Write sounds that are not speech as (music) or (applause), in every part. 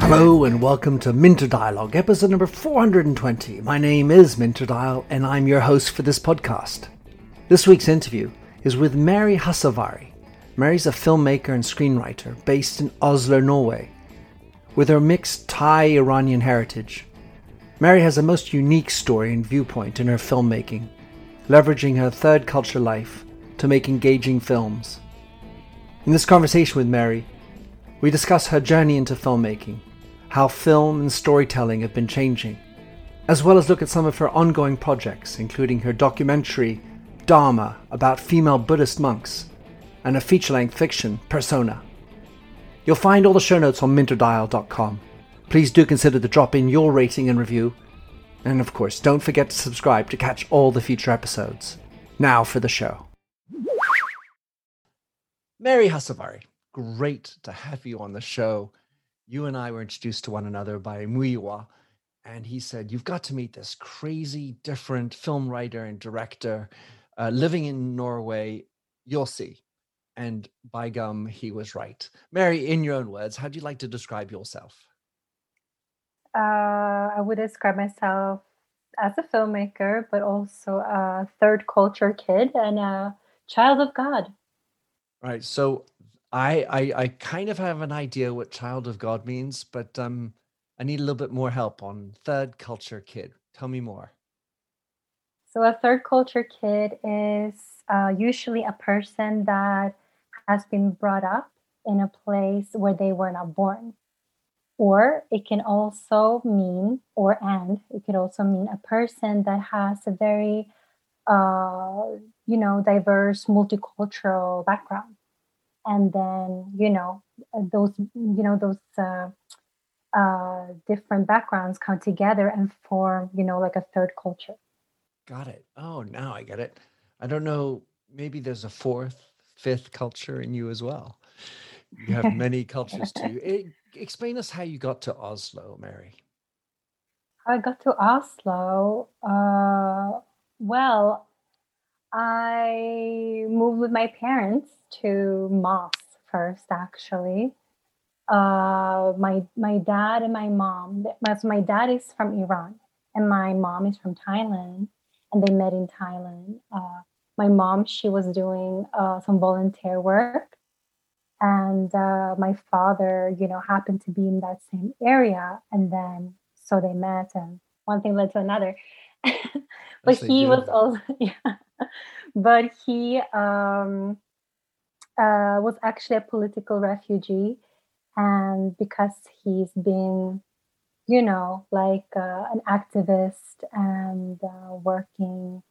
Hello and welcome to Minter Dialogue, episode number 420. My name is Minter Dial and I'm your host for this podcast. This week's interview is with Mary Hassavari. Mary's a filmmaker and screenwriter based in Oslo, Norway. With her mixed Thai Iranian heritage, Mary has a most unique story and viewpoint in her filmmaking, leveraging her third culture life to make engaging films. In this conversation with Mary, we discuss her journey into filmmaking, how film and storytelling have been changing, as well as look at some of her ongoing projects, including her documentary Dharma about female Buddhist monks and a feature length fiction, Persona. You'll find all the show notes on minterdial.com. Please do consider to drop in your rating and review. And of course, don't forget to subscribe to catch all the future episodes. Now for the show. Mary Hassavari, great to have you on the show. You and I were introduced to one another by Muyiwa, and he said, You've got to meet this crazy, different film writer and director uh, living in Norway. You'll see. And by gum, he was right. Mary, in your own words, how do you like to describe yourself? Uh, I would describe myself as a filmmaker, but also a third culture kid and a child of God. Right. So I, I I kind of have an idea what child of God means, but um I need a little bit more help on third culture kid. Tell me more. So a third culture kid is uh, usually a person that has been brought up in a place where they were not born. Or it can also mean, or and it could also mean a person that has a very, uh, you know, diverse multicultural background. And then, you know, those, you know, those uh, uh, different backgrounds come together and form, you know, like a third culture. Got it. Oh, now I get it. I don't know. Maybe there's a fourth, fifth culture in you as well. You have (laughs) many cultures too. It, explain us how you got to Oslo, Mary. I got to Oslo. Uh, well, I moved with my parents to Moss first, actually. Uh, my my dad and my mom. So my dad is from Iran, and my mom is from Thailand, and they met in Thailand. Uh, my mom, she was doing uh, some volunteer work and uh, my father you know happened to be in that same area and then so they met and one thing led to another (laughs) but he was also (laughs) yeah but he um, uh, was actually a political refugee and because he's been you know like uh, an activist and uh, working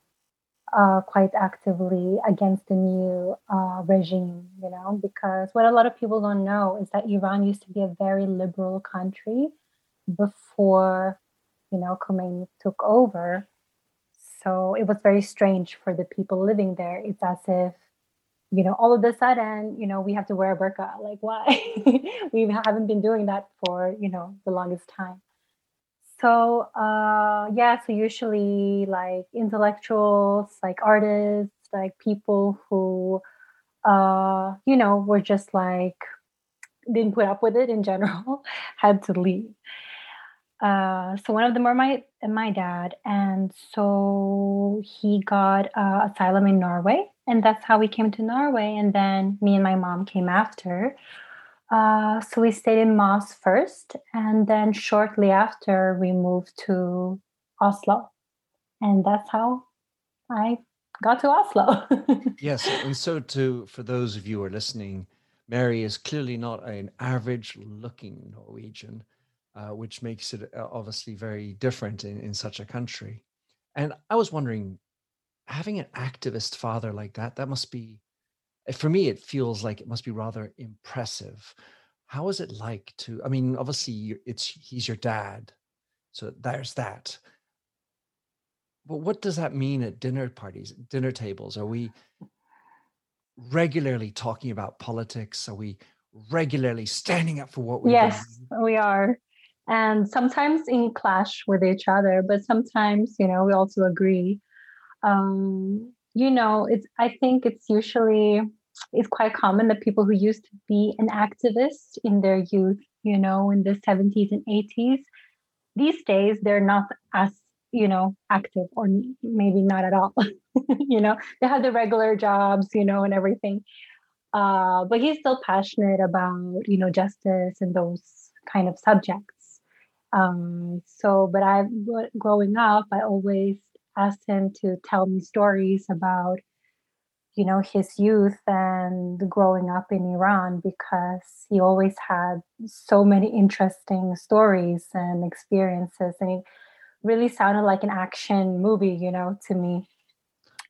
uh, quite actively against the new uh, regime, you know, because what a lot of people don't know is that Iran used to be a very liberal country before, you know, Khomeini took over. So it was very strange for the people living there. It's as if, you know, all of a sudden, you know, we have to wear a burqa. Like, why? (laughs) we haven't been doing that for, you know, the longest time so uh, yeah so usually like intellectuals like artists like people who uh, you know were just like didn't put up with it in general (laughs) had to leave uh, so one of them were my my dad. And so he got uh, asylum in norway and that's how we came to norway. And then me and my mom came after. Uh, so we stayed in Moss first, and then shortly after we moved to Oslo, and that's how I got to Oslo. (laughs) yes, and so to for those of you who are listening, Mary is clearly not an average-looking Norwegian, uh, which makes it uh, obviously very different in, in such a country. And I was wondering, having an activist father like that, that must be for me it feels like it must be rather impressive. How is it like to i mean obviously it's he's your dad so there's that. But what does that mean at dinner parties dinner tables? Are we regularly talking about politics? Are we regularly standing up for what we yes we are and sometimes in clash with each other but sometimes you know we also agree. Um you know it's i think it's usually it's quite common that people who used to be an activist in their youth, you know, in the 70s and 80s, these days they're not as you know active or maybe not at all (laughs) you know. They have the regular jobs you know and everything. Uh, but he's still passionate about you know justice and those kind of subjects um, so but i growing up i always asked him to tell me stories about you know his youth and growing up in iran because he always had so many interesting stories and experiences and it really sounded like an action movie you know to me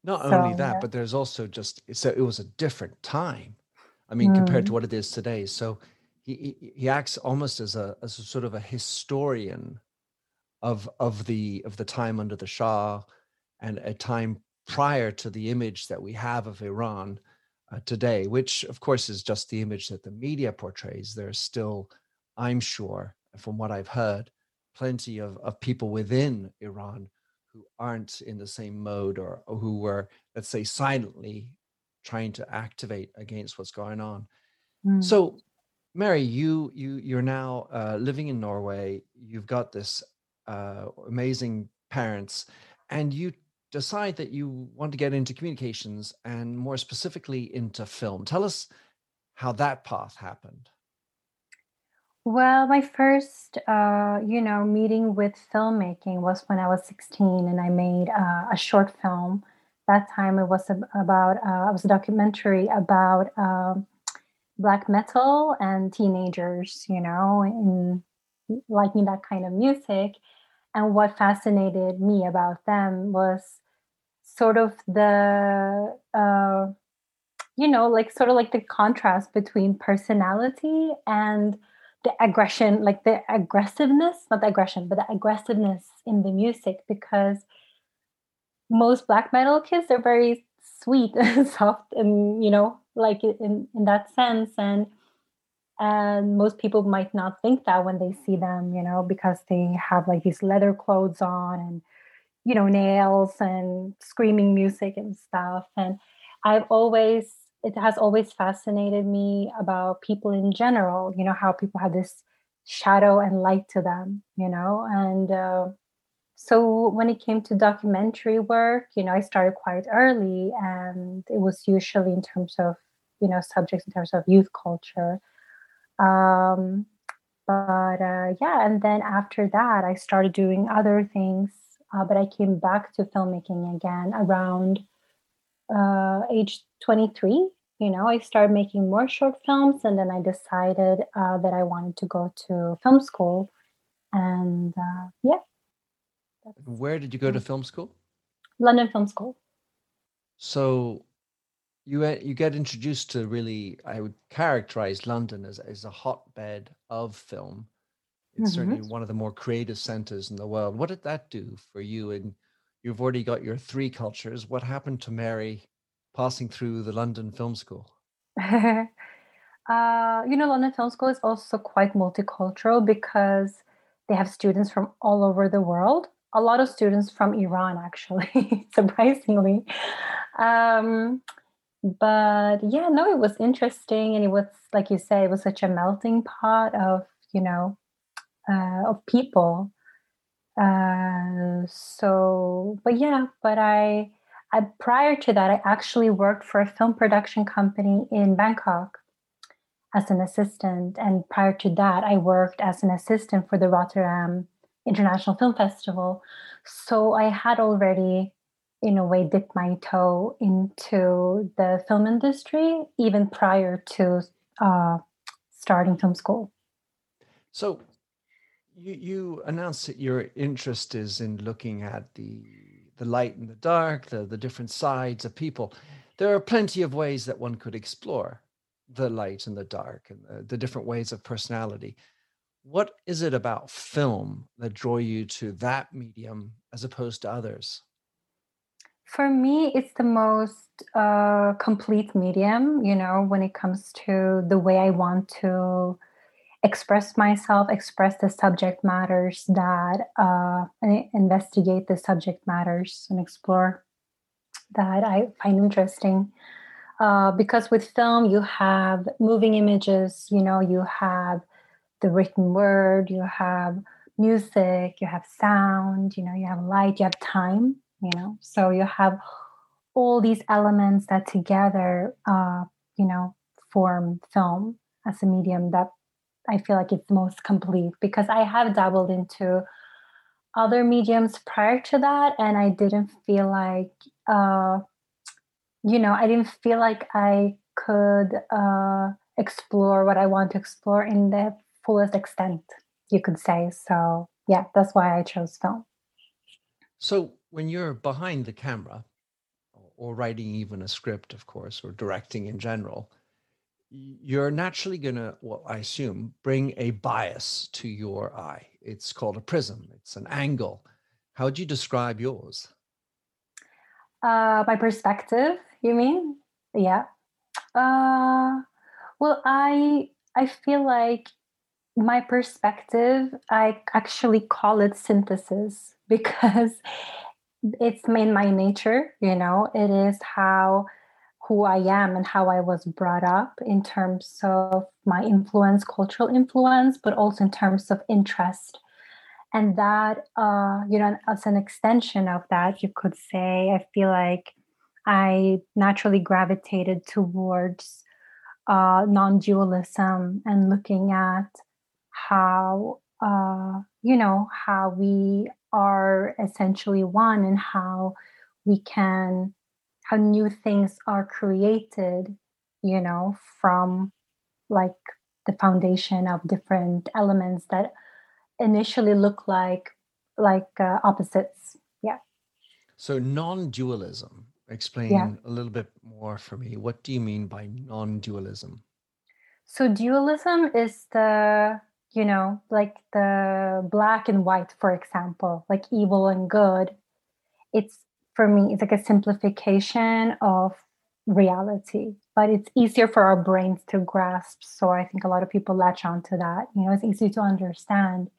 not so, only that, yeah. but there's also just so it was a different time. I mean, mm. compared to mm. what it is today. So he, he acts almost as a as a sort of a historian of of the of the time under the Shah and a time prior to the image that we have of Iran uh, today, which of course is just the image that the media portrays. There's still, I'm sure, from what I've heard, plenty of, of people within Iran who aren't in the same mode or, or who were, let's say, silently trying to activate against what's going on. Mm. So, Mary, you you you're now uh, living in Norway. You've got this uh, amazing parents, and you decide that you want to get into communications and more specifically into film. Tell us how that path happened. Well, my first, uh, you know, meeting with filmmaking was when I was 16 and I made uh, a short film. That time it was about, uh, it was a documentary about um, black metal and teenagers, you know, in liking that kind of music. And what fascinated me about them was sort of the, uh, you know, like sort of like the contrast between personality and the aggression, like the aggressiveness, not the aggression, but the aggressiveness in the music because most black metal kids are very sweet (laughs) and soft and you know like in in that sense and and most people might not think that when they see them you know because they have like these leather clothes on and you know nails and screaming music and stuff. And i've always it has always fascinated me about people in general you know how people have this shadow and light to them you know? And uh, so when it came to documentary work you know i started quite early and it was usually in terms of you know subjects in terms of youth culture. Um, but uh, yeah and then after that i started doing other things uh, but i came back to filmmaking again around uh, age 23 you know i started making more short films and then i decided uh, that i wanted to go to film school and uh, yeah where did you go to film school? London film school. So you uh, you get introduced to really i would characterize london as, as a hotbed of film. It's mm-hmm. certainly one of the more creative centers in the world. What did that do for you? And you've already got your three cultures. What happened to mary passing through the London Film School? (laughs) uh, you know, London Film School is also quite multicultural because they have students from all over the world. A lot of students from Iran, actually, (laughs) surprisingly. Um, but yeah, no, it was interesting, and it was like you say, it was such a melting pot of you know uh, of people. Uh, so, but yeah, but I I, prior to that, I actually worked for a film production company in Bangkok as an assistant. And prior to that, I worked as an assistant for the Rotterdam International Film Festival. So I had already, in a way, dipped my toe into the film industry even prior to uh, starting film school. So you, you announced that your interest is in looking at the the light and the dark, the, the different sides of people. There are plenty of ways that one could explore the light and the dark and the, the different ways of personality. What is it about film that draw you to that medium as opposed to others? For me, it's the most uh, complete medium, you know, when it comes to the way I want to express myself, express the subject matters that uh, investigate the subject matters and explore that I find interesting. uh, because with film you have moving images you know you have the written word you have music you have sound you know you have light you have time you know? So you have all these elements that together uh, you know form film as a medium that i feel like it's most complete because i have dabbled into other mediums prior to that and i didn't feel like uh, you know i didn't feel like i could uh, explore what i want to explore in the fullest extent you could say. So yeah that's why i chose film. So when you're behind the camera or writing even a script of course or directing in general you're naturally going to well i assume bring a bias to your eye. It's called a prism. It's an angle. How would you describe yours? Uh, my perspective you mean? Yeah. Uh, well i i feel like my perspective i actually call it synthesis (laughs) because it's in my nature you know it is how who I am and how I was brought up in terms of my influence, cultural influence, but also in terms of interest. And that, uh, you know, as an extension of that, you could say, I feel like I naturally gravitated towards uh, non dualism and looking at how, uh, you know, how we are essentially one and how we can how new things are created you know from like the foundation of different elements that initially look like like uh, opposites. Yeah. So non-dualism explain yeah. a little bit more for me. What do you mean by non-dualism? So dualism is the you know like the black and white for example like evil and good it's for me, it's like a simplification of reality, but it's easier for our brains to grasp. So I think a lot of people latch onto that. You know, it's easy to understand.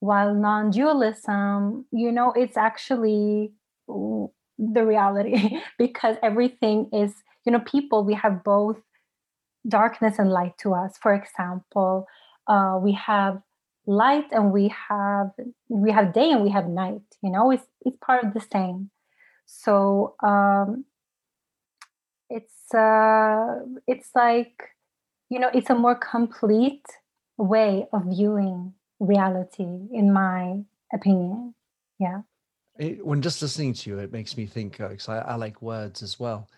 While non dualism, you know, it's actually the reality (laughs) because everything is, you know, people, we have both darkness and light to us. For example, uh, we have light and we have we have day and we have night you know it's it's part of the same so um, it's uh, it's like you know it's a more complete way of viewing reality, in my opinion. Yeah. It, when just listening to you, it makes me think because uh, I, I, like words as well.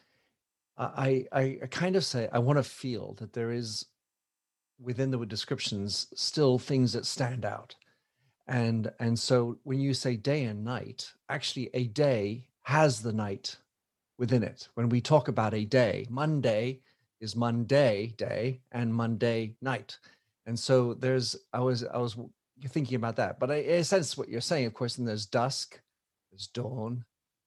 I, I I kind of say I want to feel that there is within the descriptions still things that stand out and and so when you say day and night actually a day has the night within it. When we talk about a day, Monday is Monday day and Monday night. And so there's I was I was thinking about that, but I, I sense what you're saying. Of course, and there's dusk, there's dawn,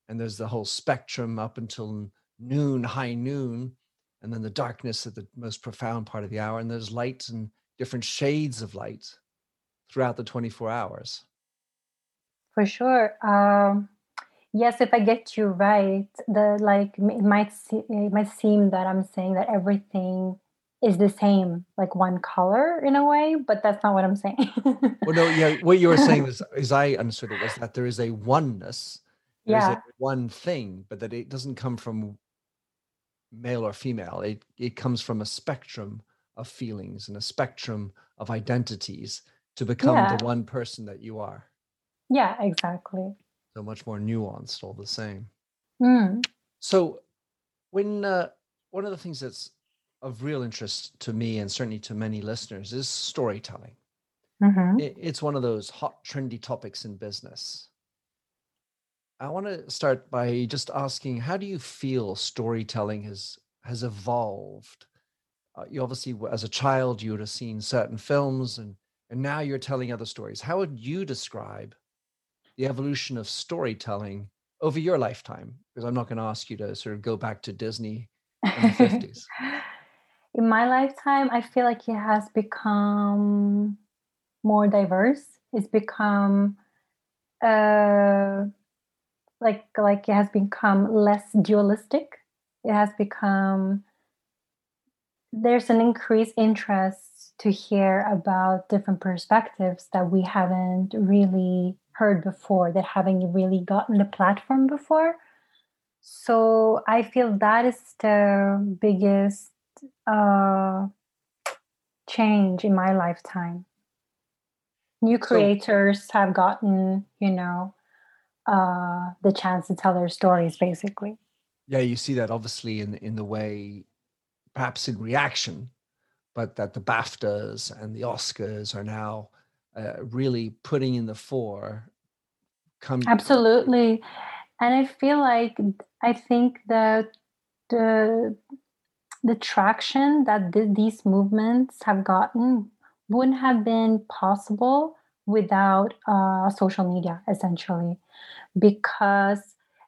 and there's the whole spectrum up until noon, high noon, and then the darkness at the most profound part of the hour, and there's light and different shades of light throughout the 24 hours. For sure. Um, yes if i get you right the like it might see, it might seem that i'm saying that everything is the same like one color in a way but that's not what i'm saying well no yeah what you were saying (laughs) is as i understood it was that there is a oneness there's yeah. one thing but that it doesn't come from male or female it it comes from a spectrum of feelings and a spectrum of identities to become yeah. the one person that you are yeah exactly so much more nuanced all the same mm. so when uh, one of the things that's of real interest to me and certainly to many listeners is storytelling mm-hmm. it, it's one of those hot trendy topics in business i want to start by just asking how do you feel storytelling has has evolved uh, you obviously as a child you would have seen certain films and and now you're telling other stories how would you describe the evolution of storytelling over your lifetime? Because I'm not going to ask you to sort of go back to Disney in the 50s. (laughs) in my lifetime, I feel like it has become more diverse. It's become uh, like like it has become less dualistic. it has become there's an increased interest to hear about different perspectives that we haven't really heard before, that haven't really gotten the platform before. So I feel that is the biggest uh, change in my lifetime. New creators so, have gotten, you know, uh, the chance to tell their stories, basically. Yeah, you see that obviously in in the way, perhaps in reaction, but that the BAFTAs and the Oscars are now uh, really putting in the fore. Come absolutely, and I feel like I think that the the traction that th- these movements have gotten wouldn't have been possible without uh, social media, essentially, because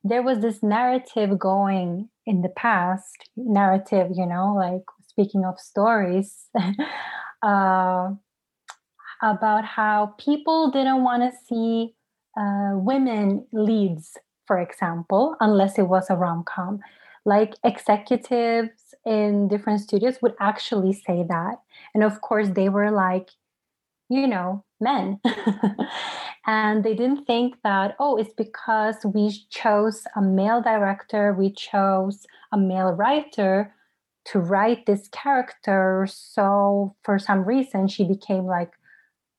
there was this narrative going in the past narrative, you know, like speaking of stories. (laughs) uh, about how people didn't want to see uh, women leads, for example, unless it was a rom com. Like executives in different studios would actually say that. And of course, they were like, you know, men. (laughs) and they didn't think that, oh, it's because we chose a male director, we chose a male writer to write this character. So for some reason, she became like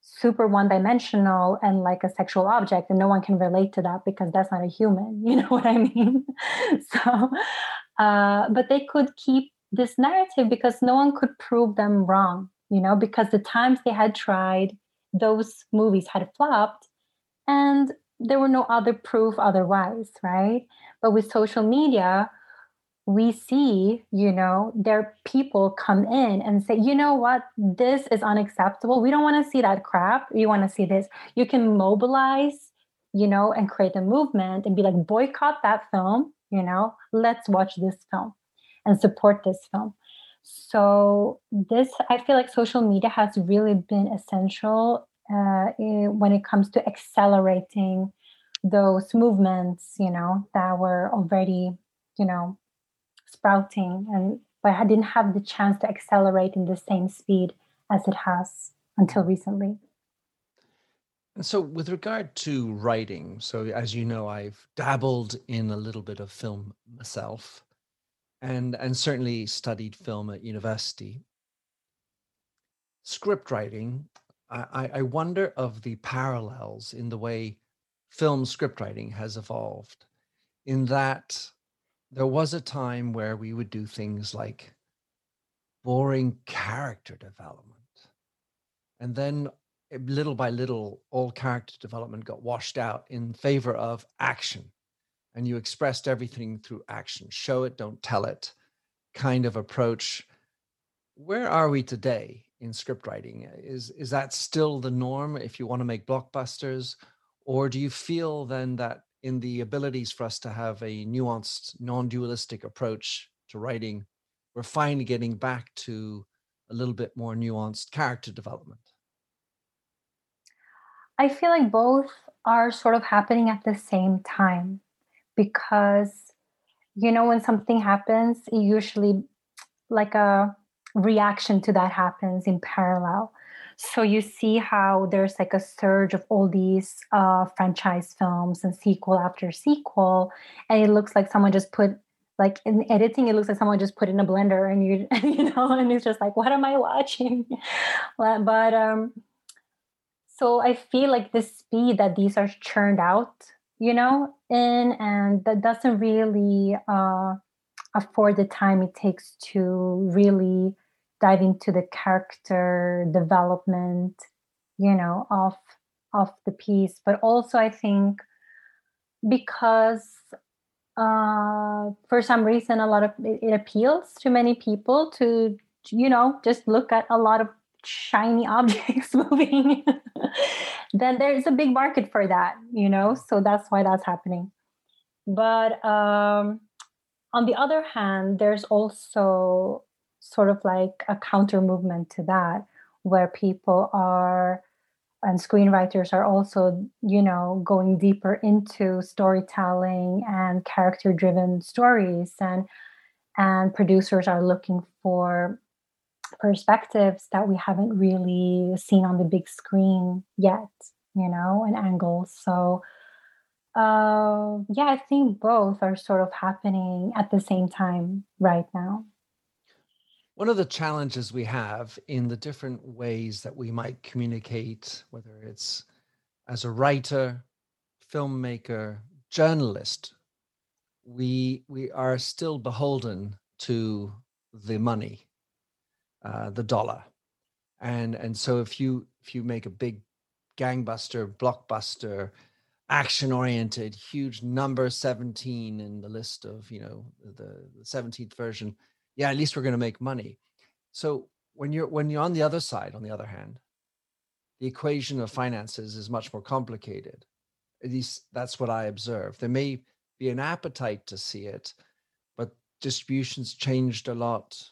super one dimensional and like a sexual object and no one can relate to that because that's not a human (laughs) you know what i mean (laughs) so uh, but they could keep this narrative because no one could prove them wrong you know because the times they had tried those movies had flopped and there were no other proof otherwise right but with social media we see, you know, there people come in and say, you know what, this is unacceptable. We don't want to see that crap. We want to see this. You can mobilize, you know, and create a movement and be like, boycott that film, you know, let's watch this film and support this film. So, this, I feel like social media has really been essential uh, when it comes to accelerating those movements, you know, that were already, you know, sprouting and but I didn't have the chance to accelerate in the same speed as it has until recently. And so, with regard to writing, so as you know, I've dabbled in a little bit of film myself, and and certainly studied film at university. Script writing, I, I wonder of the parallels in the way film script writing has evolved, in that there was a time where we would do things like boring character development. And then eh, little by little, all character development got washed out in favor of action. And you expressed everything through action show it, don't tell it kind of approach. Where are we today in script writing? Is, is that still the norm if you want to make blockbusters? Or do you feel then that in the abilities for us to have a nuanced, non-dualistic approach to writing, we're finally getting back to a little bit more nuanced character development. I feel like both are sort of happening at the same time because you know when something happens usually like a reaction to that happens in parallel so you see how there's like a surge of all these uh, franchise films and sequel after sequel, and it looks like someone just put like in editing, it looks like someone just put in a blender, and you (laughs) you know, and it's just like, what am I watching? (laughs) but um, so I feel like the speed that these are churned out, you know, in and that doesn't really uh, afford the time it takes to really dive into the character development you know of of the piece. But also i think because uh, for some reason a lot of it, it appeals to many people to you know just look at a lot of shiny objects (laughs) moving. Then there's a big market for that you know so that's why that's happening. But um, on the other hand there's also sort of like a counter movement to that where people are and screenwriters are also you know going deeper into storytelling and character driven stories and and producers are looking for perspectives that we haven't really seen on the big screen yet, you know, and angles. So, uh, yeah, I think both are sort of happening at the same time right now. One of the challenges we have in the different ways that we might communicate, whether it's as a writer, filmmaker, journalist, we we are still beholden to the money, uh, the dollar, and and so if you if you make a big gangbuster, blockbuster, action oriented, huge number seventeen in the list of you know the seventeenth version, yeah, at least we're going to make money. So when you're when you're on the other side, on the other hand, the equation of finances is much more complicated. At least that's what I observe. There may be an appetite to see it, but distribution's changed a lot.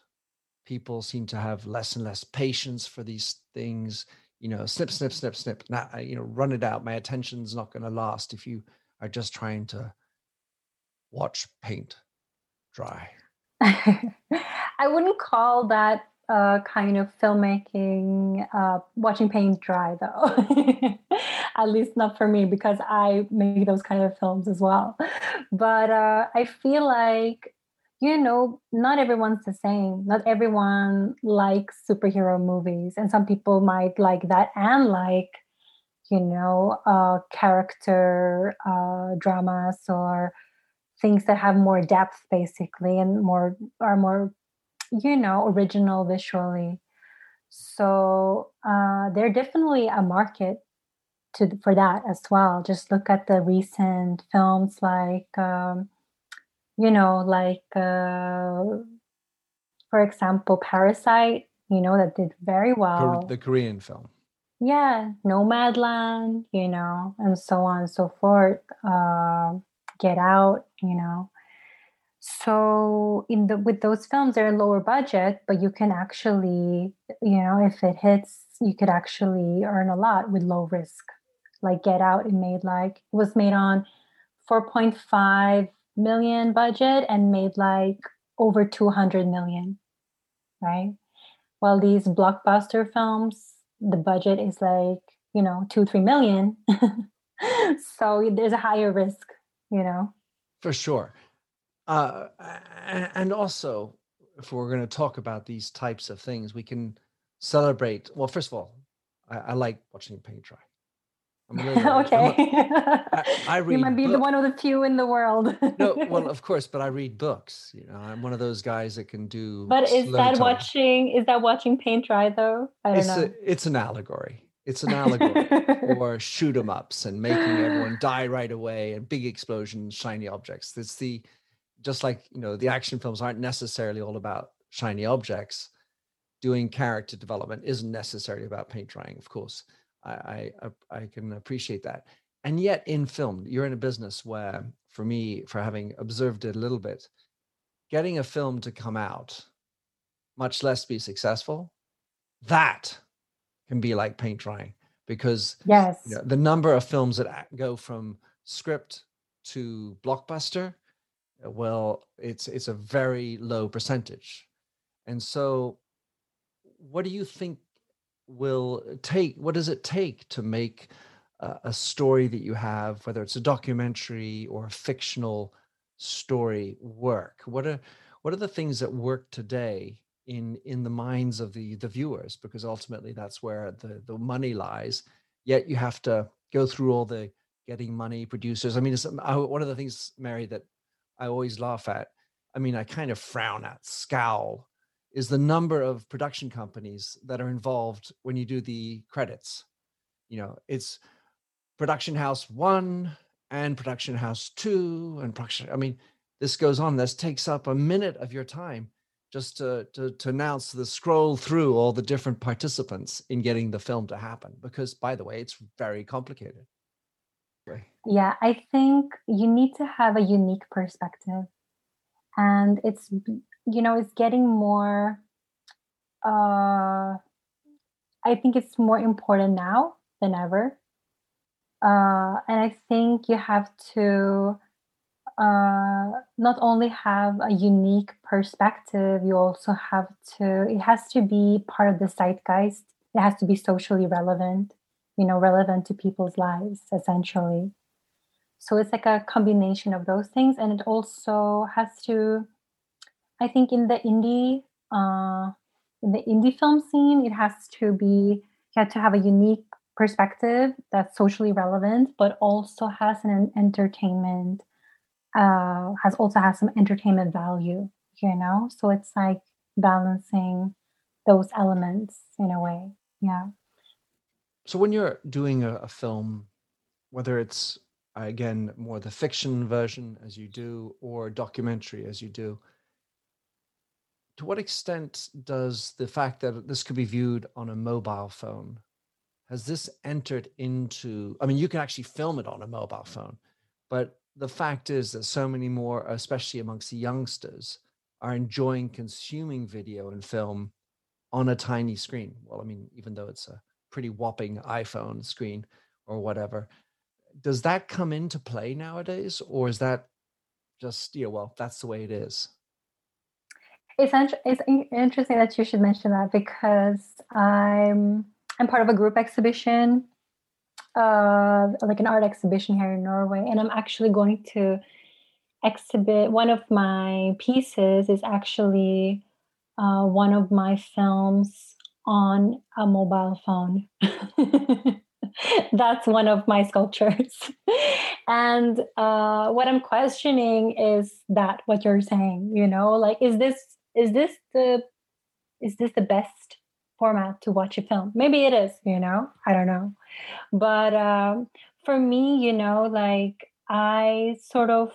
People seem to have less and less patience for these things. You know, snip, snip, snip, snip. Now, you know, run it out. My attention's not going to last if you are just trying to watch paint dry. (laughs) I wouldn't call that uh, kind of filmmaking, uh, watching paint dry though. (laughs) At least not for me because I make those kind of films as well. But uh, I feel like, you know, not everyone's the same. Not everyone likes superhero movies. And some people might like that and like, you know, uh, character uh, dramas or things that have more depth basically and more are more you know original visually so uh, they're definitely a market to for that as well just look at the recent films like um, you know like uh, for example parasite you know that did very well. the korean film. Yeah nomadland you know and so on and so forth uh, get out you know. So in the with those films they're lower budget but you can actually you know if it hits you could actually earn a lot with low risk. Like get out it made like it was made on 4.5 million budget and made like over 200 million right while these blockbuster films the budget is like you know two three million (laughs) so there's a higher risk you know for sure uh, and also, if we're going to talk about these types of things, we can celebrate. Well, first of all, I, I like watching paint dry. (laughs) okay. I, I (laughs) read. You might be the one of the few in the world. no, well, (laughs) of course, but I read books. You know, I'm one of those guys that can do. But is that time. watching? Is that watching paint dry though? I don't it's know. A, it's an allegory. It's an allegory for shoot 'em ups and making everyone die right away and big explosions, shiny objects. It's the just like you know the action films aren't necessarily all about shiny objects doing character development isn't necessarily about paint drying of course I, I i can appreciate that. And yet in film you're in a business where for me for having observed it a little bit getting a film to come out much less be successful that can be like paint drying because yes. you know, the number of films that go from script to blockbuster uh, well it's it's a very low percentage. And so what do you think will take what does it take to make a, a story that you have whether it's a documentary or a fictional story work? What are what are the things that work today in in the minds of the the viewers? Because ultimately that's where the the money lies. Yet you have to go through all the getting money producers. I mean it's, one of the things mary that I always laugh at, I mean, I kind of frown at, scowl, is the number of production companies that are involved when you do the credits. You know, it's production house one and production house two and production. I mean, this goes on. This takes up a minute of your time just to, to, to announce the scroll through all the different participants in getting the film to happen. Because, by the way, it's very complicated. Yeah, I think you need to have a unique perspective. And it's, you know, it's getting more, uh, I think it's more important now than ever. Uh, and I think you have to uh, not only have a unique perspective, you also have to, it has to be part of the zeitgeist. It has to be socially relevant, you know, relevant to people's lives, essentially. So it's like a combination of those things. And it also has to, I think, in the indie, uh, in the indie film scene, it has to be, you have to have a unique perspective that's socially relevant, but also has an entertainment uh, has also has some entertainment value, you know. So it's like balancing those elements in a way. Yeah. So when you're doing a, a film, whether it's Uh, again more the fiction version as you do or documentary as you do, to what extent does the fact that this could be viewed on a mobile phone has this entered into i mean you can actually film it on a mobile phone but the fact is that so many more, especially amongst the youngsters, are enjoying consuming video and film on a tiny screen. Well, I mean, even though it's a pretty whopping iPhone screen or whatever, does that come into play nowadays, or is that just know, well, that's the way it is? It's it's interesting that you should mention that because I'm I'm part of a group exhibition uh, like an art exhibition here in Norway, and I'm actually going to exhibit one of my pieces is actually uh, one of my films on a mobile phone. (laughs) (laughs) That's one of my sculptures. (laughs) and uh, what I'm questioning is that what you're saying, you know, like is this is this the is this the best format to watch a film. Maybe it is, you know, I don't know. But um, for me, you know, like I sort of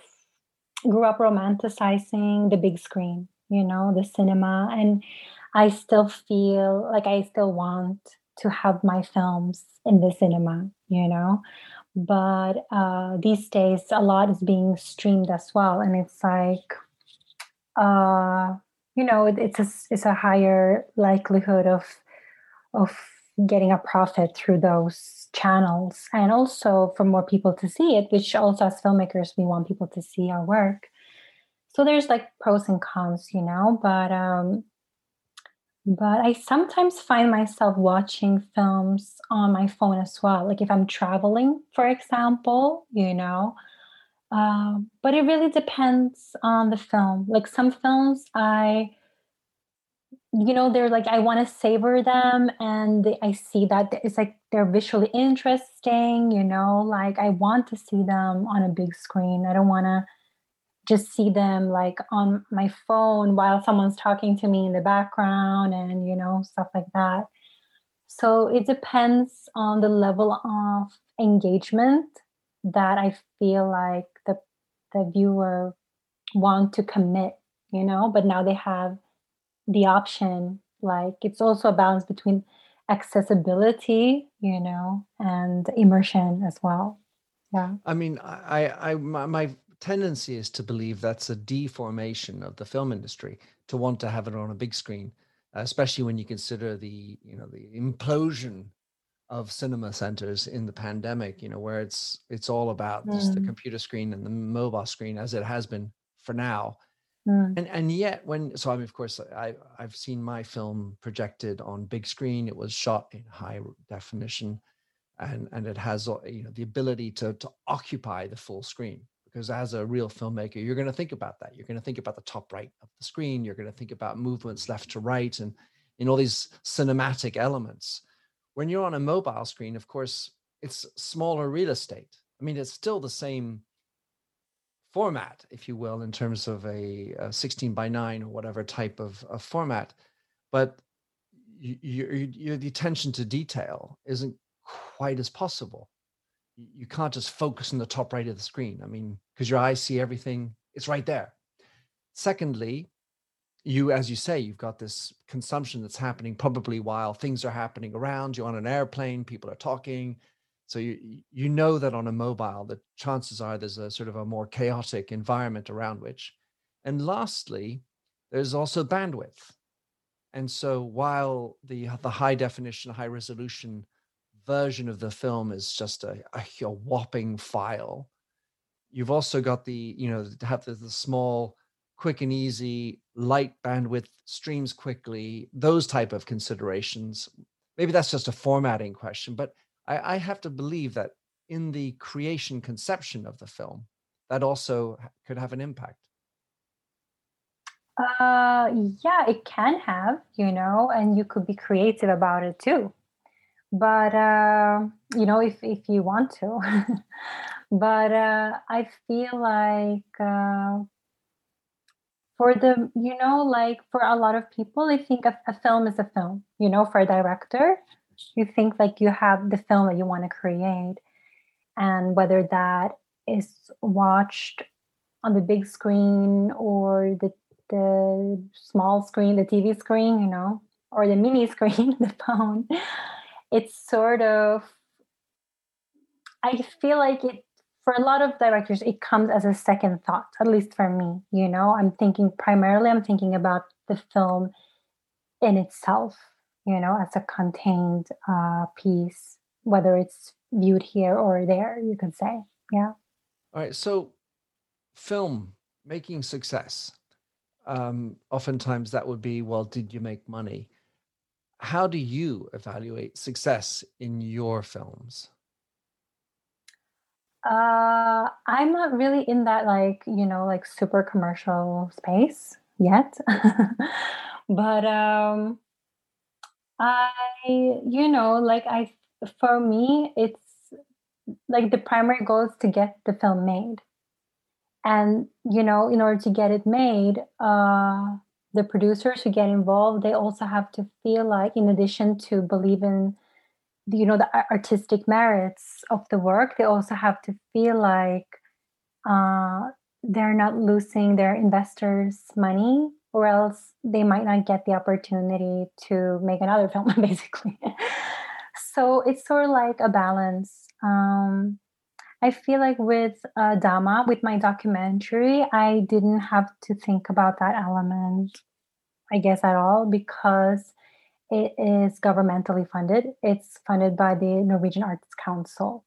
grew up romanticizing the big screen, you know, the cinema. And I still feel like I still want to have my films in the cinema, you know. But uh, these days, a lot is being streamed as well. And it's like, uh, you know it's a it's a higher likelihood of of getting a profit through those channels and also for more people to see it which also as filmmakers we want people to see our work so there's like pros and cons you know but um but i sometimes find myself watching films on my phone as well like if i'm traveling for example you know uh, but it really depends on the film. Like some films, I, you know, they're like, I want to savor them. And I see that it's like they're visually interesting, you know, like I want to see them on a big screen. I don't want to just see them like on my phone while someone's talking to me in the background and, you know, stuff like that. So it depends on the level of engagement that I feel like the the viewer want to commit, you know, but now they have the option. Like it's also a balance between accessibility, you know, and immersion as well. Yeah. I mean, I, I, my, my tendency is to believe that's a deformation of the film industry to want to have it on a big screen, especially when you consider the, you know, the implosion of cinema centers in the pandemic you know where it's it's all about mm. just the computer screen and the mobile screen as it has been for now mm. and and yet when so i mean of course i i've seen my film projected on big screen it was shot in high definition and and it has you know the ability to to occupy the full screen because as a real filmmaker you're going to think about that you're going to think about the top right of the screen you're going to think about movements left to right and in all these cinematic elements when you're on a mobile screen, of course, it's smaller real estate. I mean, it's still the same format, if you will, in terms of a, a 16 by 9 or whatever type of, of format. But your, the attention to detail isn't quite as possible. You can't just focus on the top right of the screen. I mean, because your eyes see everything, it's right there. Secondly, you as you say you've got this consumption that's happening probably while things are happening around you on an airplane people are talking. So you you know that on a mobile the chances are there's a sort of a more chaotic environment around which. And lastly there's also bandwidth. And so while the the high definition high resolution version of the film is just a, a, a whopping file you've also got the you know to have the, the small quick and easy light bandwidth streams quickly those type of considerations. Maybe that's just a formatting question but I, I have to believe that in the creation conception of the film that also could have an impact. Uh yeah it can have you know and you could be creative about it too. But uh you know if if you want to (laughs) but uh i feel like uh for the you know like for a lot of people i think a, a film is a film you know for a director you think like you have the film that you want to create. And whether that is watched on the big screen or the the small screen the tv screen you know or the mini (laughs) screen the phone it's sort of i feel like it for a lot of directors it comes as a second thought at least for me you know? I'm thinking primarily i'm thinking about the film in itself you know as a contained uh, piece whether it's viewed here or there you could say yeah. All right so film making success um, oftentimes that would be well did you make money? How do you evaluate success in your films uh, I'm not really in that like, you know, like super commercial space yet. (laughs) but um I you know, like I for me it's like the primary goal is to get the film made. And you know, in order to get it made, uh the producers who get involved, they also have to feel like in addition to believe in you know the artistic merits of the work they also have to feel like uh, they're not losing their investors money or else they might not get the opportunity to make another (laughs) film basically. So it's sort of like a balance. Um, i feel like with uh, dama with my documentary i didn't have to think about that element i guess at all because it is governmentally funded. It's funded by the Norwegian Arts Council.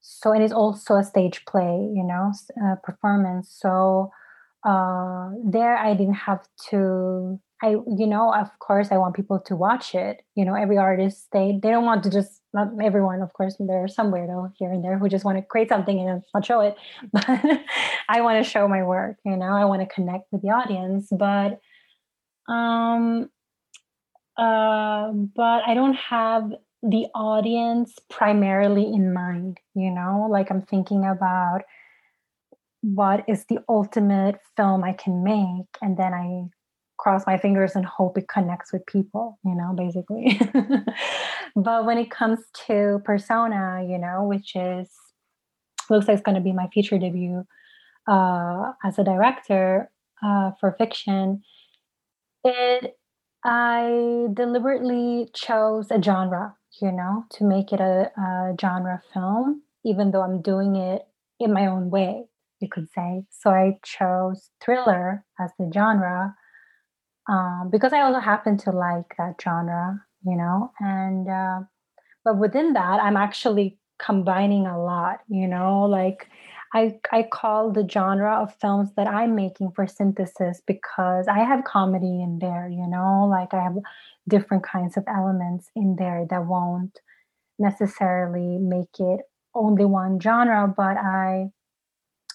So it is also a stage play, you know, uh, performance. So uh, there, I didn't have to. I, you know, of course, I want people to watch it. You know, every artist they they don't want to just not everyone, of course. There are some weirdo here and there who just want to create something and not show it. (laughs) But I want to show my work. You know, I want to connect with the audience. But um uh, but I don't have the audience primarily in mind, you know, like I'm thinking about what is the ultimate film I can make. And then I cross my fingers and hope it connects with people, you know, basically. (laughs) but when it comes to Persona, you know, which is looks like it's going to be my feature debut uh, as a director uh, for fiction, it I deliberately chose a genre, you know, to make it a, a, genre film, even though I'm doing it in my own way, you could say. So I chose thriller as the genre um, because I also happen to like that genre, you know, and uh, but within that, I'm actually combining a lot, you know, like I, I call the genre of films that I'm making for synthesis because I have comedy in there, you know, like I have different kinds of elements in there that won't necessarily make it only one genre, but I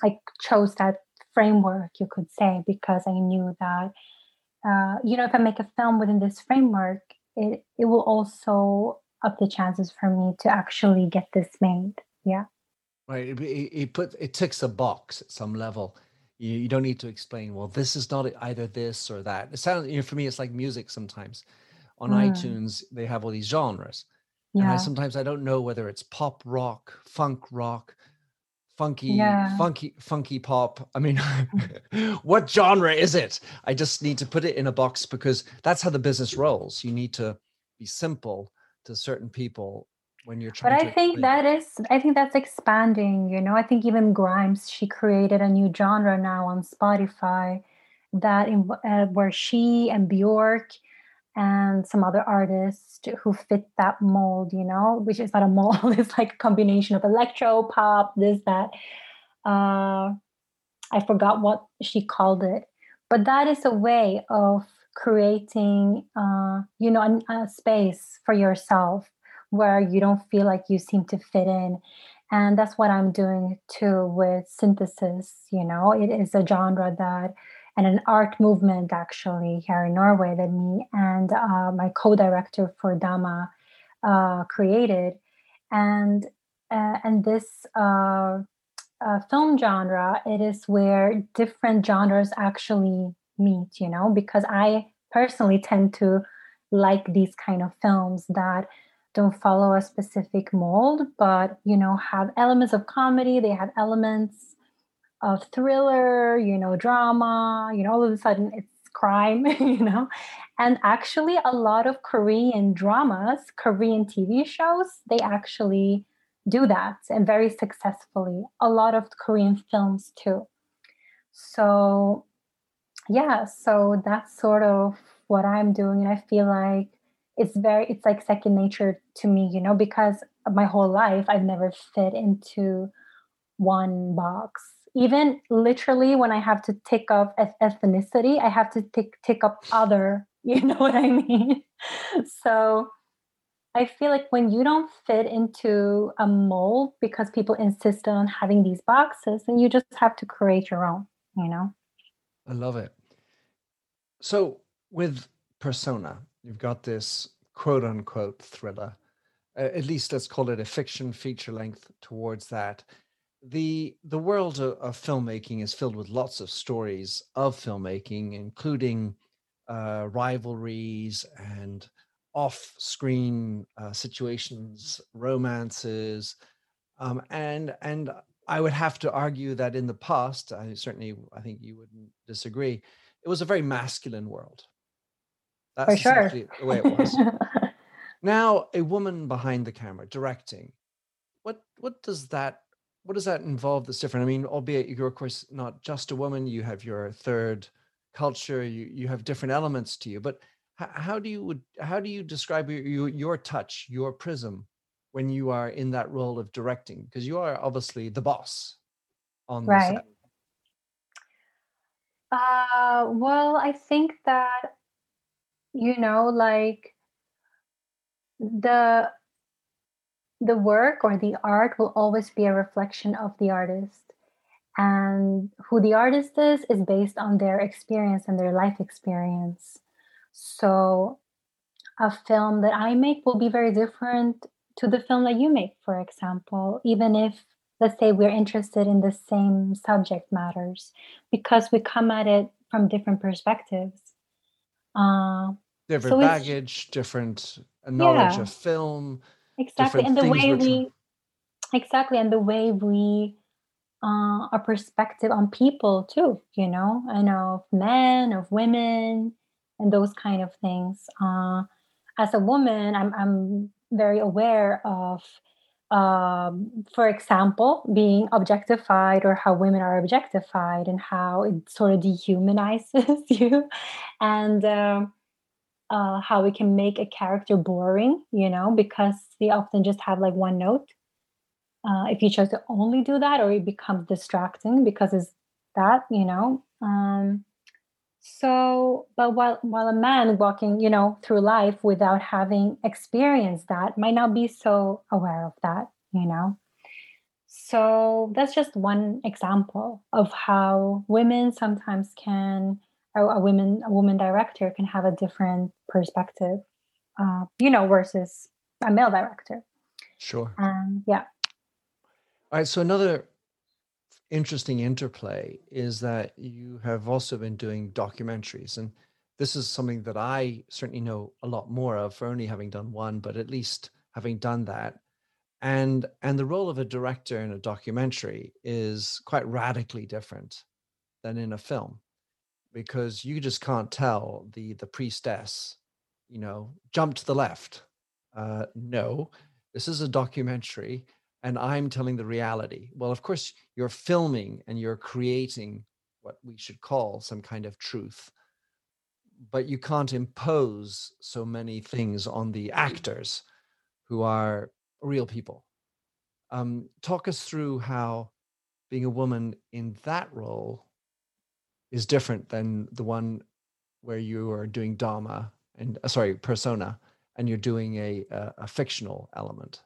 I chose that framework, you could say, because I knew that uh, you know, if I make a film within this framework, it it will also up the chances for me to actually get this made. Yeah. Right. It, it, put it ticks a box at some level. You, you don't need to explain. Well, this is not either this or that. It sounds. You know, for me, it's like music. Sometimes on mm. iTunes they have all these genres, yeah. and I, sometimes I don't know whether it's pop rock, funk rock, funky, yeah. funky, funky pop. I mean, (laughs) what genre is it? I just need to put it in a box because that's how the business rolls. You need to be simple to certain people when you're trying but i think that is i think that's expanding you know? I think even grimes she created a new genre now on spotify that in, uh, where she and bjork and some other artists who fit that mold you know? Which is not a (laughs) mold it's like a combination of electro pop this that. Uh, I forgot what she called it, but that is a way of creating, uh, you know, a, a space for yourself where you don't feel like you seem to fit in. And that's what I'm doing too with synthesis. You know, it is a genre that, and an art movement actually here in Norway that me and uh, my co director for Dama uh, created. And uh, and this uh, uh, film genre, it is where different genres actually meet, you know, because I personally tend to like these kind of films that don't follow a specific mold, but, you know, have elements of comedy, they have elements of thriller, you know, drama, you know, all of a sudden it's crime, (laughs) you know. And actually, a lot of Korean dramas, Korean TV shows, they actually do that and very successfully. A lot of Korean films too. So, yeah, so that's sort of what I'm doing. And I feel like it's very, it's like second nature to me, you know, because my whole life I've never fit into one box. Even literally when I have to tick up ethnicity, I have to tick, tick up other, (laughs) you know what I mean? so, I feel like when you don't fit into a mold because people insist on having these boxes, then you just have to create your own, you know? I love it. So, with Persona, you've got this quote unquote thriller. At least let's call it a fiction feature length towards that. The the world of, of filmmaking is filled with lots of stories of filmmaking, including uh, rivalries and off-screen uh, situations, romances, um, and and I would have to argue that in the past, I certainly I think you wouldn't disagree, it was a very masculine world. That's For sure. the way it was. (laughs) now, a woman behind the camera directing, what what does that what does that involve that's different? I mean, albeit you're of course not just a woman, you have your third culture, you you have different elements to you, but how do you would how do you describe your, your touch your prism when you are in that role of directing because you are obviously the boss on right set. uh well i think that you know like the the work or the art will always be a reflection of the artist and who the artist is is based on their experience and their life experience so a film that I make will be very different to the film that you make, for example, even if let's say we're interested in the same subject matters because we come at it from different perspectives. Uh, different so baggage, different knowledge yeah, of film. Exactly. And the way we exactly and the way we uh, a perspective on people too, you know, I know of men, of women, and those kind of things. Uh, as a woman, I'm, I'm very aware of, um, for example, being objectified or how women are objectified and how it sort of dehumanizes (laughs) you, and um, uh, how we can make a character boring, you know, because they often just have like one note. Uh, if you chose to only do that, or it becomes distracting because it's that, you know. Um, so, but while while a man walking, you know, through life without having experienced that might not be so aware of that, you know. So that's just one example of how women sometimes can, a woman a woman director can have a different perspective, uh, you know, versus a male director. Sure. Um, yeah. All right. So another interesting interplay is that you have also been doing documentaries and this is something that i certainly know a lot more of for only having done one but at least having done that. And and the role of a director in a documentary is quite radically different than in a film because you just can't tell the the priestess you know jump to the left. Uh no this is a documentary and I'm telling the reality. Well, of course, you're filming and you're creating what we should call some kind of truth, but you can't impose so many things on the actors who are real people. Um, talk us through how being a woman in that role is different than the one where you are doing Dharma and uh, sorry, persona, and you're doing a, a, a fictional element?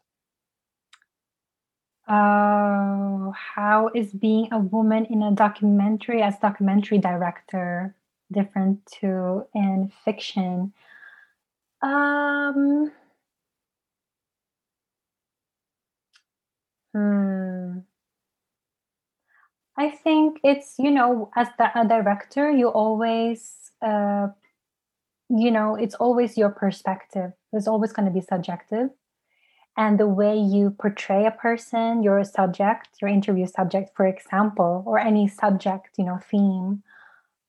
Uh, how is being a woman in a documentary as documentary director different to in fiction? Um, hmm. I think it's you know as the, a director you always uh, you know it's always your perspective. It's always going to be subjective and the way you portray a person your subject your interview subject for example or any subject you know theme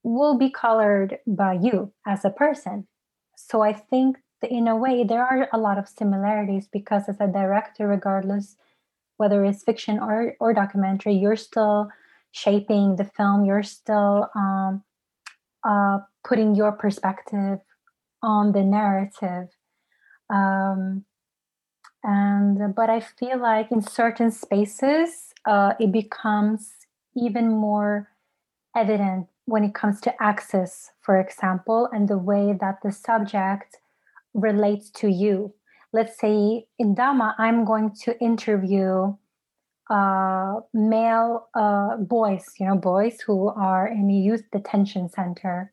will be colored by you as a person. So i think that in a way there are a lot of similarities because as a director regardless whether it's fiction or, or documentary you're still shaping the film you're still um, uh, putting your perspective on the narrative. Um, and but i feel like in certain spaces uh, it becomes even more evident when it comes to access for example and the way that the subject relates to you. Let's say in Dhamma i'm going to interview uh, male uh, boys you know boys who are in a youth detention center.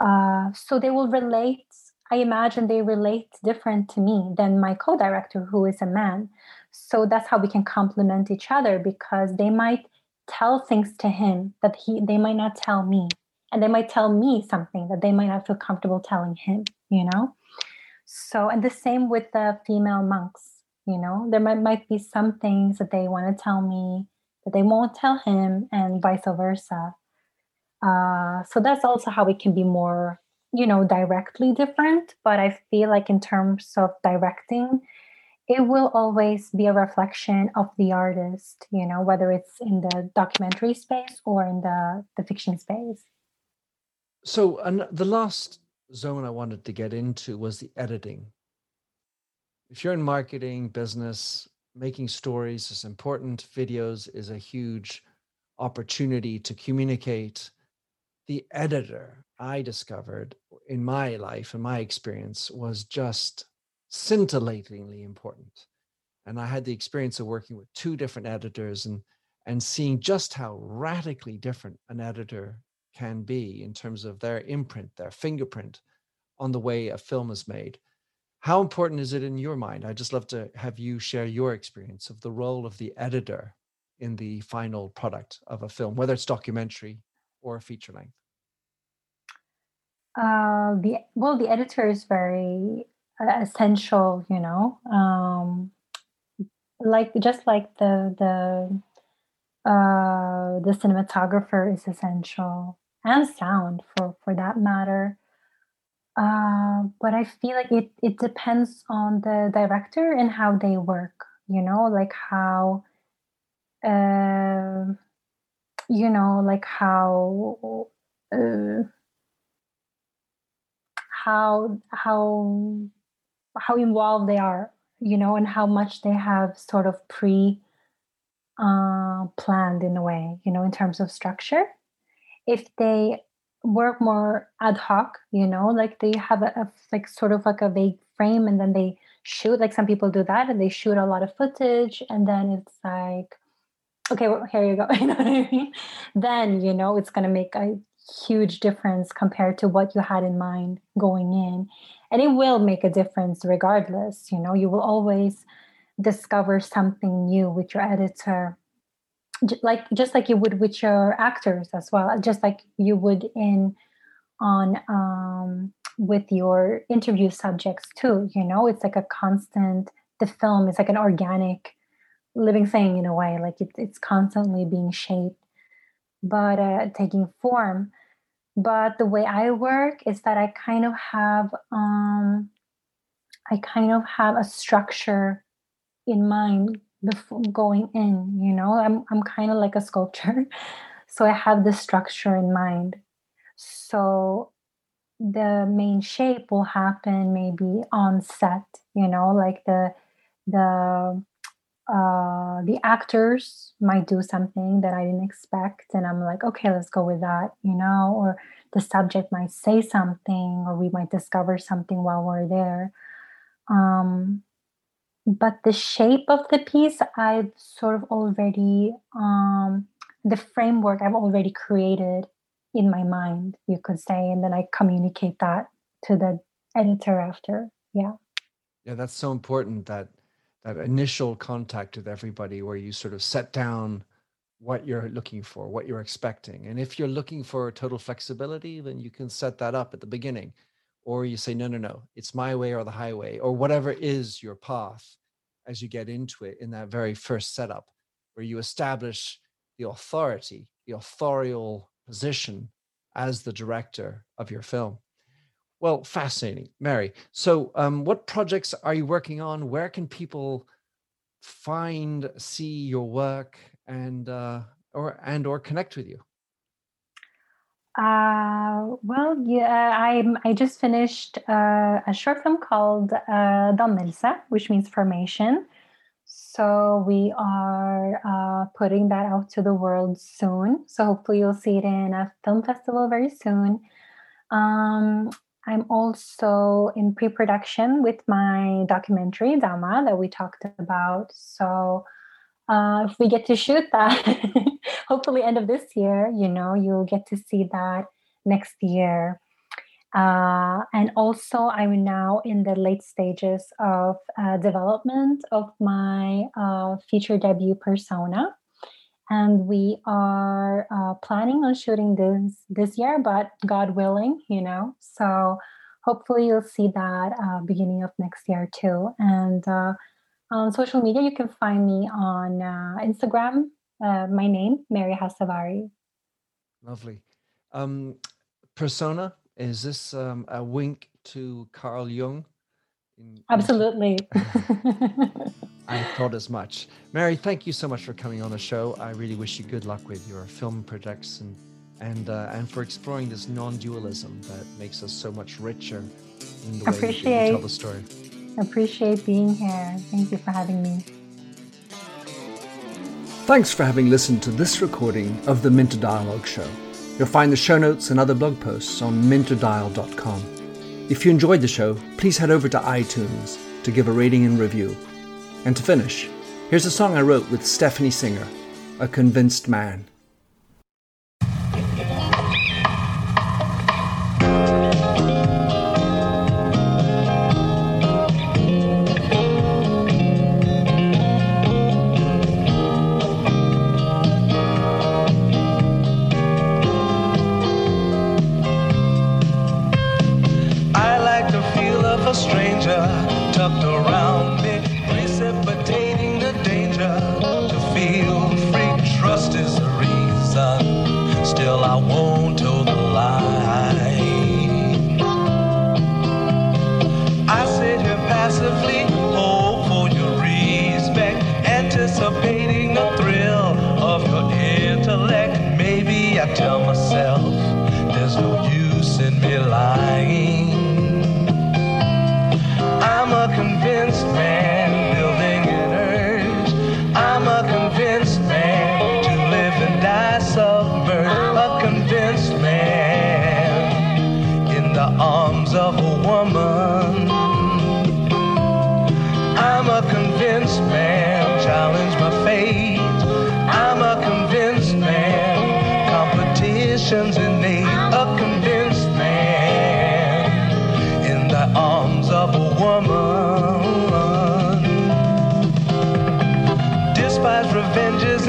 Uh, so they will relate I imagine they relate different to me than my co-director who is a man. So that's how we can complement each other because they might tell things to him that he they might not tell me. And they might tell me something that they might not feel comfortable telling him, you know? So and the same with the female monks, you know, there might might be some things that they want to tell me that they won't tell him and vice versa. Uh, so that's also how we can be more you know directly different but i feel like in terms of directing it will always be a reflection of the artist you know whether it's in the documentary space or in the the fiction space. So and the last zone i wanted to get into was the editing. If you're in marketing business making stories is important videos is a huge opportunity to communicate. The editor I discovered in my life and my experience was just scintillatingly important. And I had the experience of working with two different editors and and seeing just how radically different an editor can be in terms of their imprint, their fingerprint on the way a film is made. How important is it in your mind? I'd just love to have you share your experience of the role of the editor in the final product of a film, whether it's documentary or feature length. Uh, the well, the editor is very uh, essential. You know, um, like just like the the uh, the cinematographer is essential, and sound for for that matter. Uh, but I feel like it it depends on the director and how they work. You know, like how. Uh, you know, like how uh, how how how involved they are you know and how much they have sort of pre uh, planned in a way you know in terms of structure. If they work more ad hoc you know like they have a, a like sort of like a vague frame and then they shoot like some people do that and they shoot a lot of footage and then it's like okay well, here you go (laughs) you know what i mean? Then you know it's going to make a huge difference compared to what you had in mind going in. And it will make a difference regardless you know you will always discover something new with your editor. Like just like you would with your actors as well just like you would in on um with your interview subjects too you know? It's like a constant the film is like an organic living thing in a way like it, it's constantly being shaped. But uh, taking form but the way i work is that i kind of have um i kind of have a structure in mind before going in you know? I'm i'm kind of like a sculptor. (laughs) So i have the structure in mind. So the main shape will happen maybe on set you know? Like the the uh, the actors might do something that I didn't expect, and I'm like, okay, let's go with that, you know, or the subject might say something, or we might discover something while we're there. Um, but the shape of the piece, I've sort of already, um, the framework I've already created in my mind, you could say, and then I communicate that to the editor after. Yeah. Yeah, that's so important that initial contact with everybody where you sort of set down what you're looking for, what you're expecting. And if you're looking for total flexibility, then you can set that up at the beginning. Or you say, no, no, no, it's my way or the highway, or whatever is your path as you get into it in that very first setup, where you establish the authority, the authorial position as the director of your film. Well, fascinating, Mary. So, um, what projects are you working on? Where can people find, see your work, and uh, or and or connect with you? Uh, well, yeah, I I just finished uh, a short film called uh, Dannelse, which means formation. So we are uh, putting that out to the world soon. So hopefully you'll see it in a film festival very soon. Um, I'm also in pre production with my documentary, Dama, that we talked about. So, uh, if we get to shoot that, (laughs) hopefully, end of this year, you know, you'll get to see that next year. Uh, and also, I'm now in the late stages of uh, development of my uh, feature debut persona and we are uh, planning on shooting this this year but god willing you know so hopefully you'll see that uh, beginning of next year too. And uh, on social media you can find me on uh, instagram uh, my name mary hasavari. Lovely. Um, persona is this um, a wink to carl jung in- Absolutely. (laughs) (laughs) I thought as much. Mary, thank you so much for coming on the show. I really wish you good luck with your film projects and and uh, and for exploring this non-dualism that makes us so much richer in the appreciate, way you tell the story. Appreciate being here. Thank you for having me. Thanks for having listened to this recording of the Minter Dialogue Show. You'll find the show notes and other blog posts on minterdial.com. If you enjoyed the show, please head over to iTunes to give a rating and review. And to finish, here's a song I wrote with Stephanie Singer, A Convinced Man.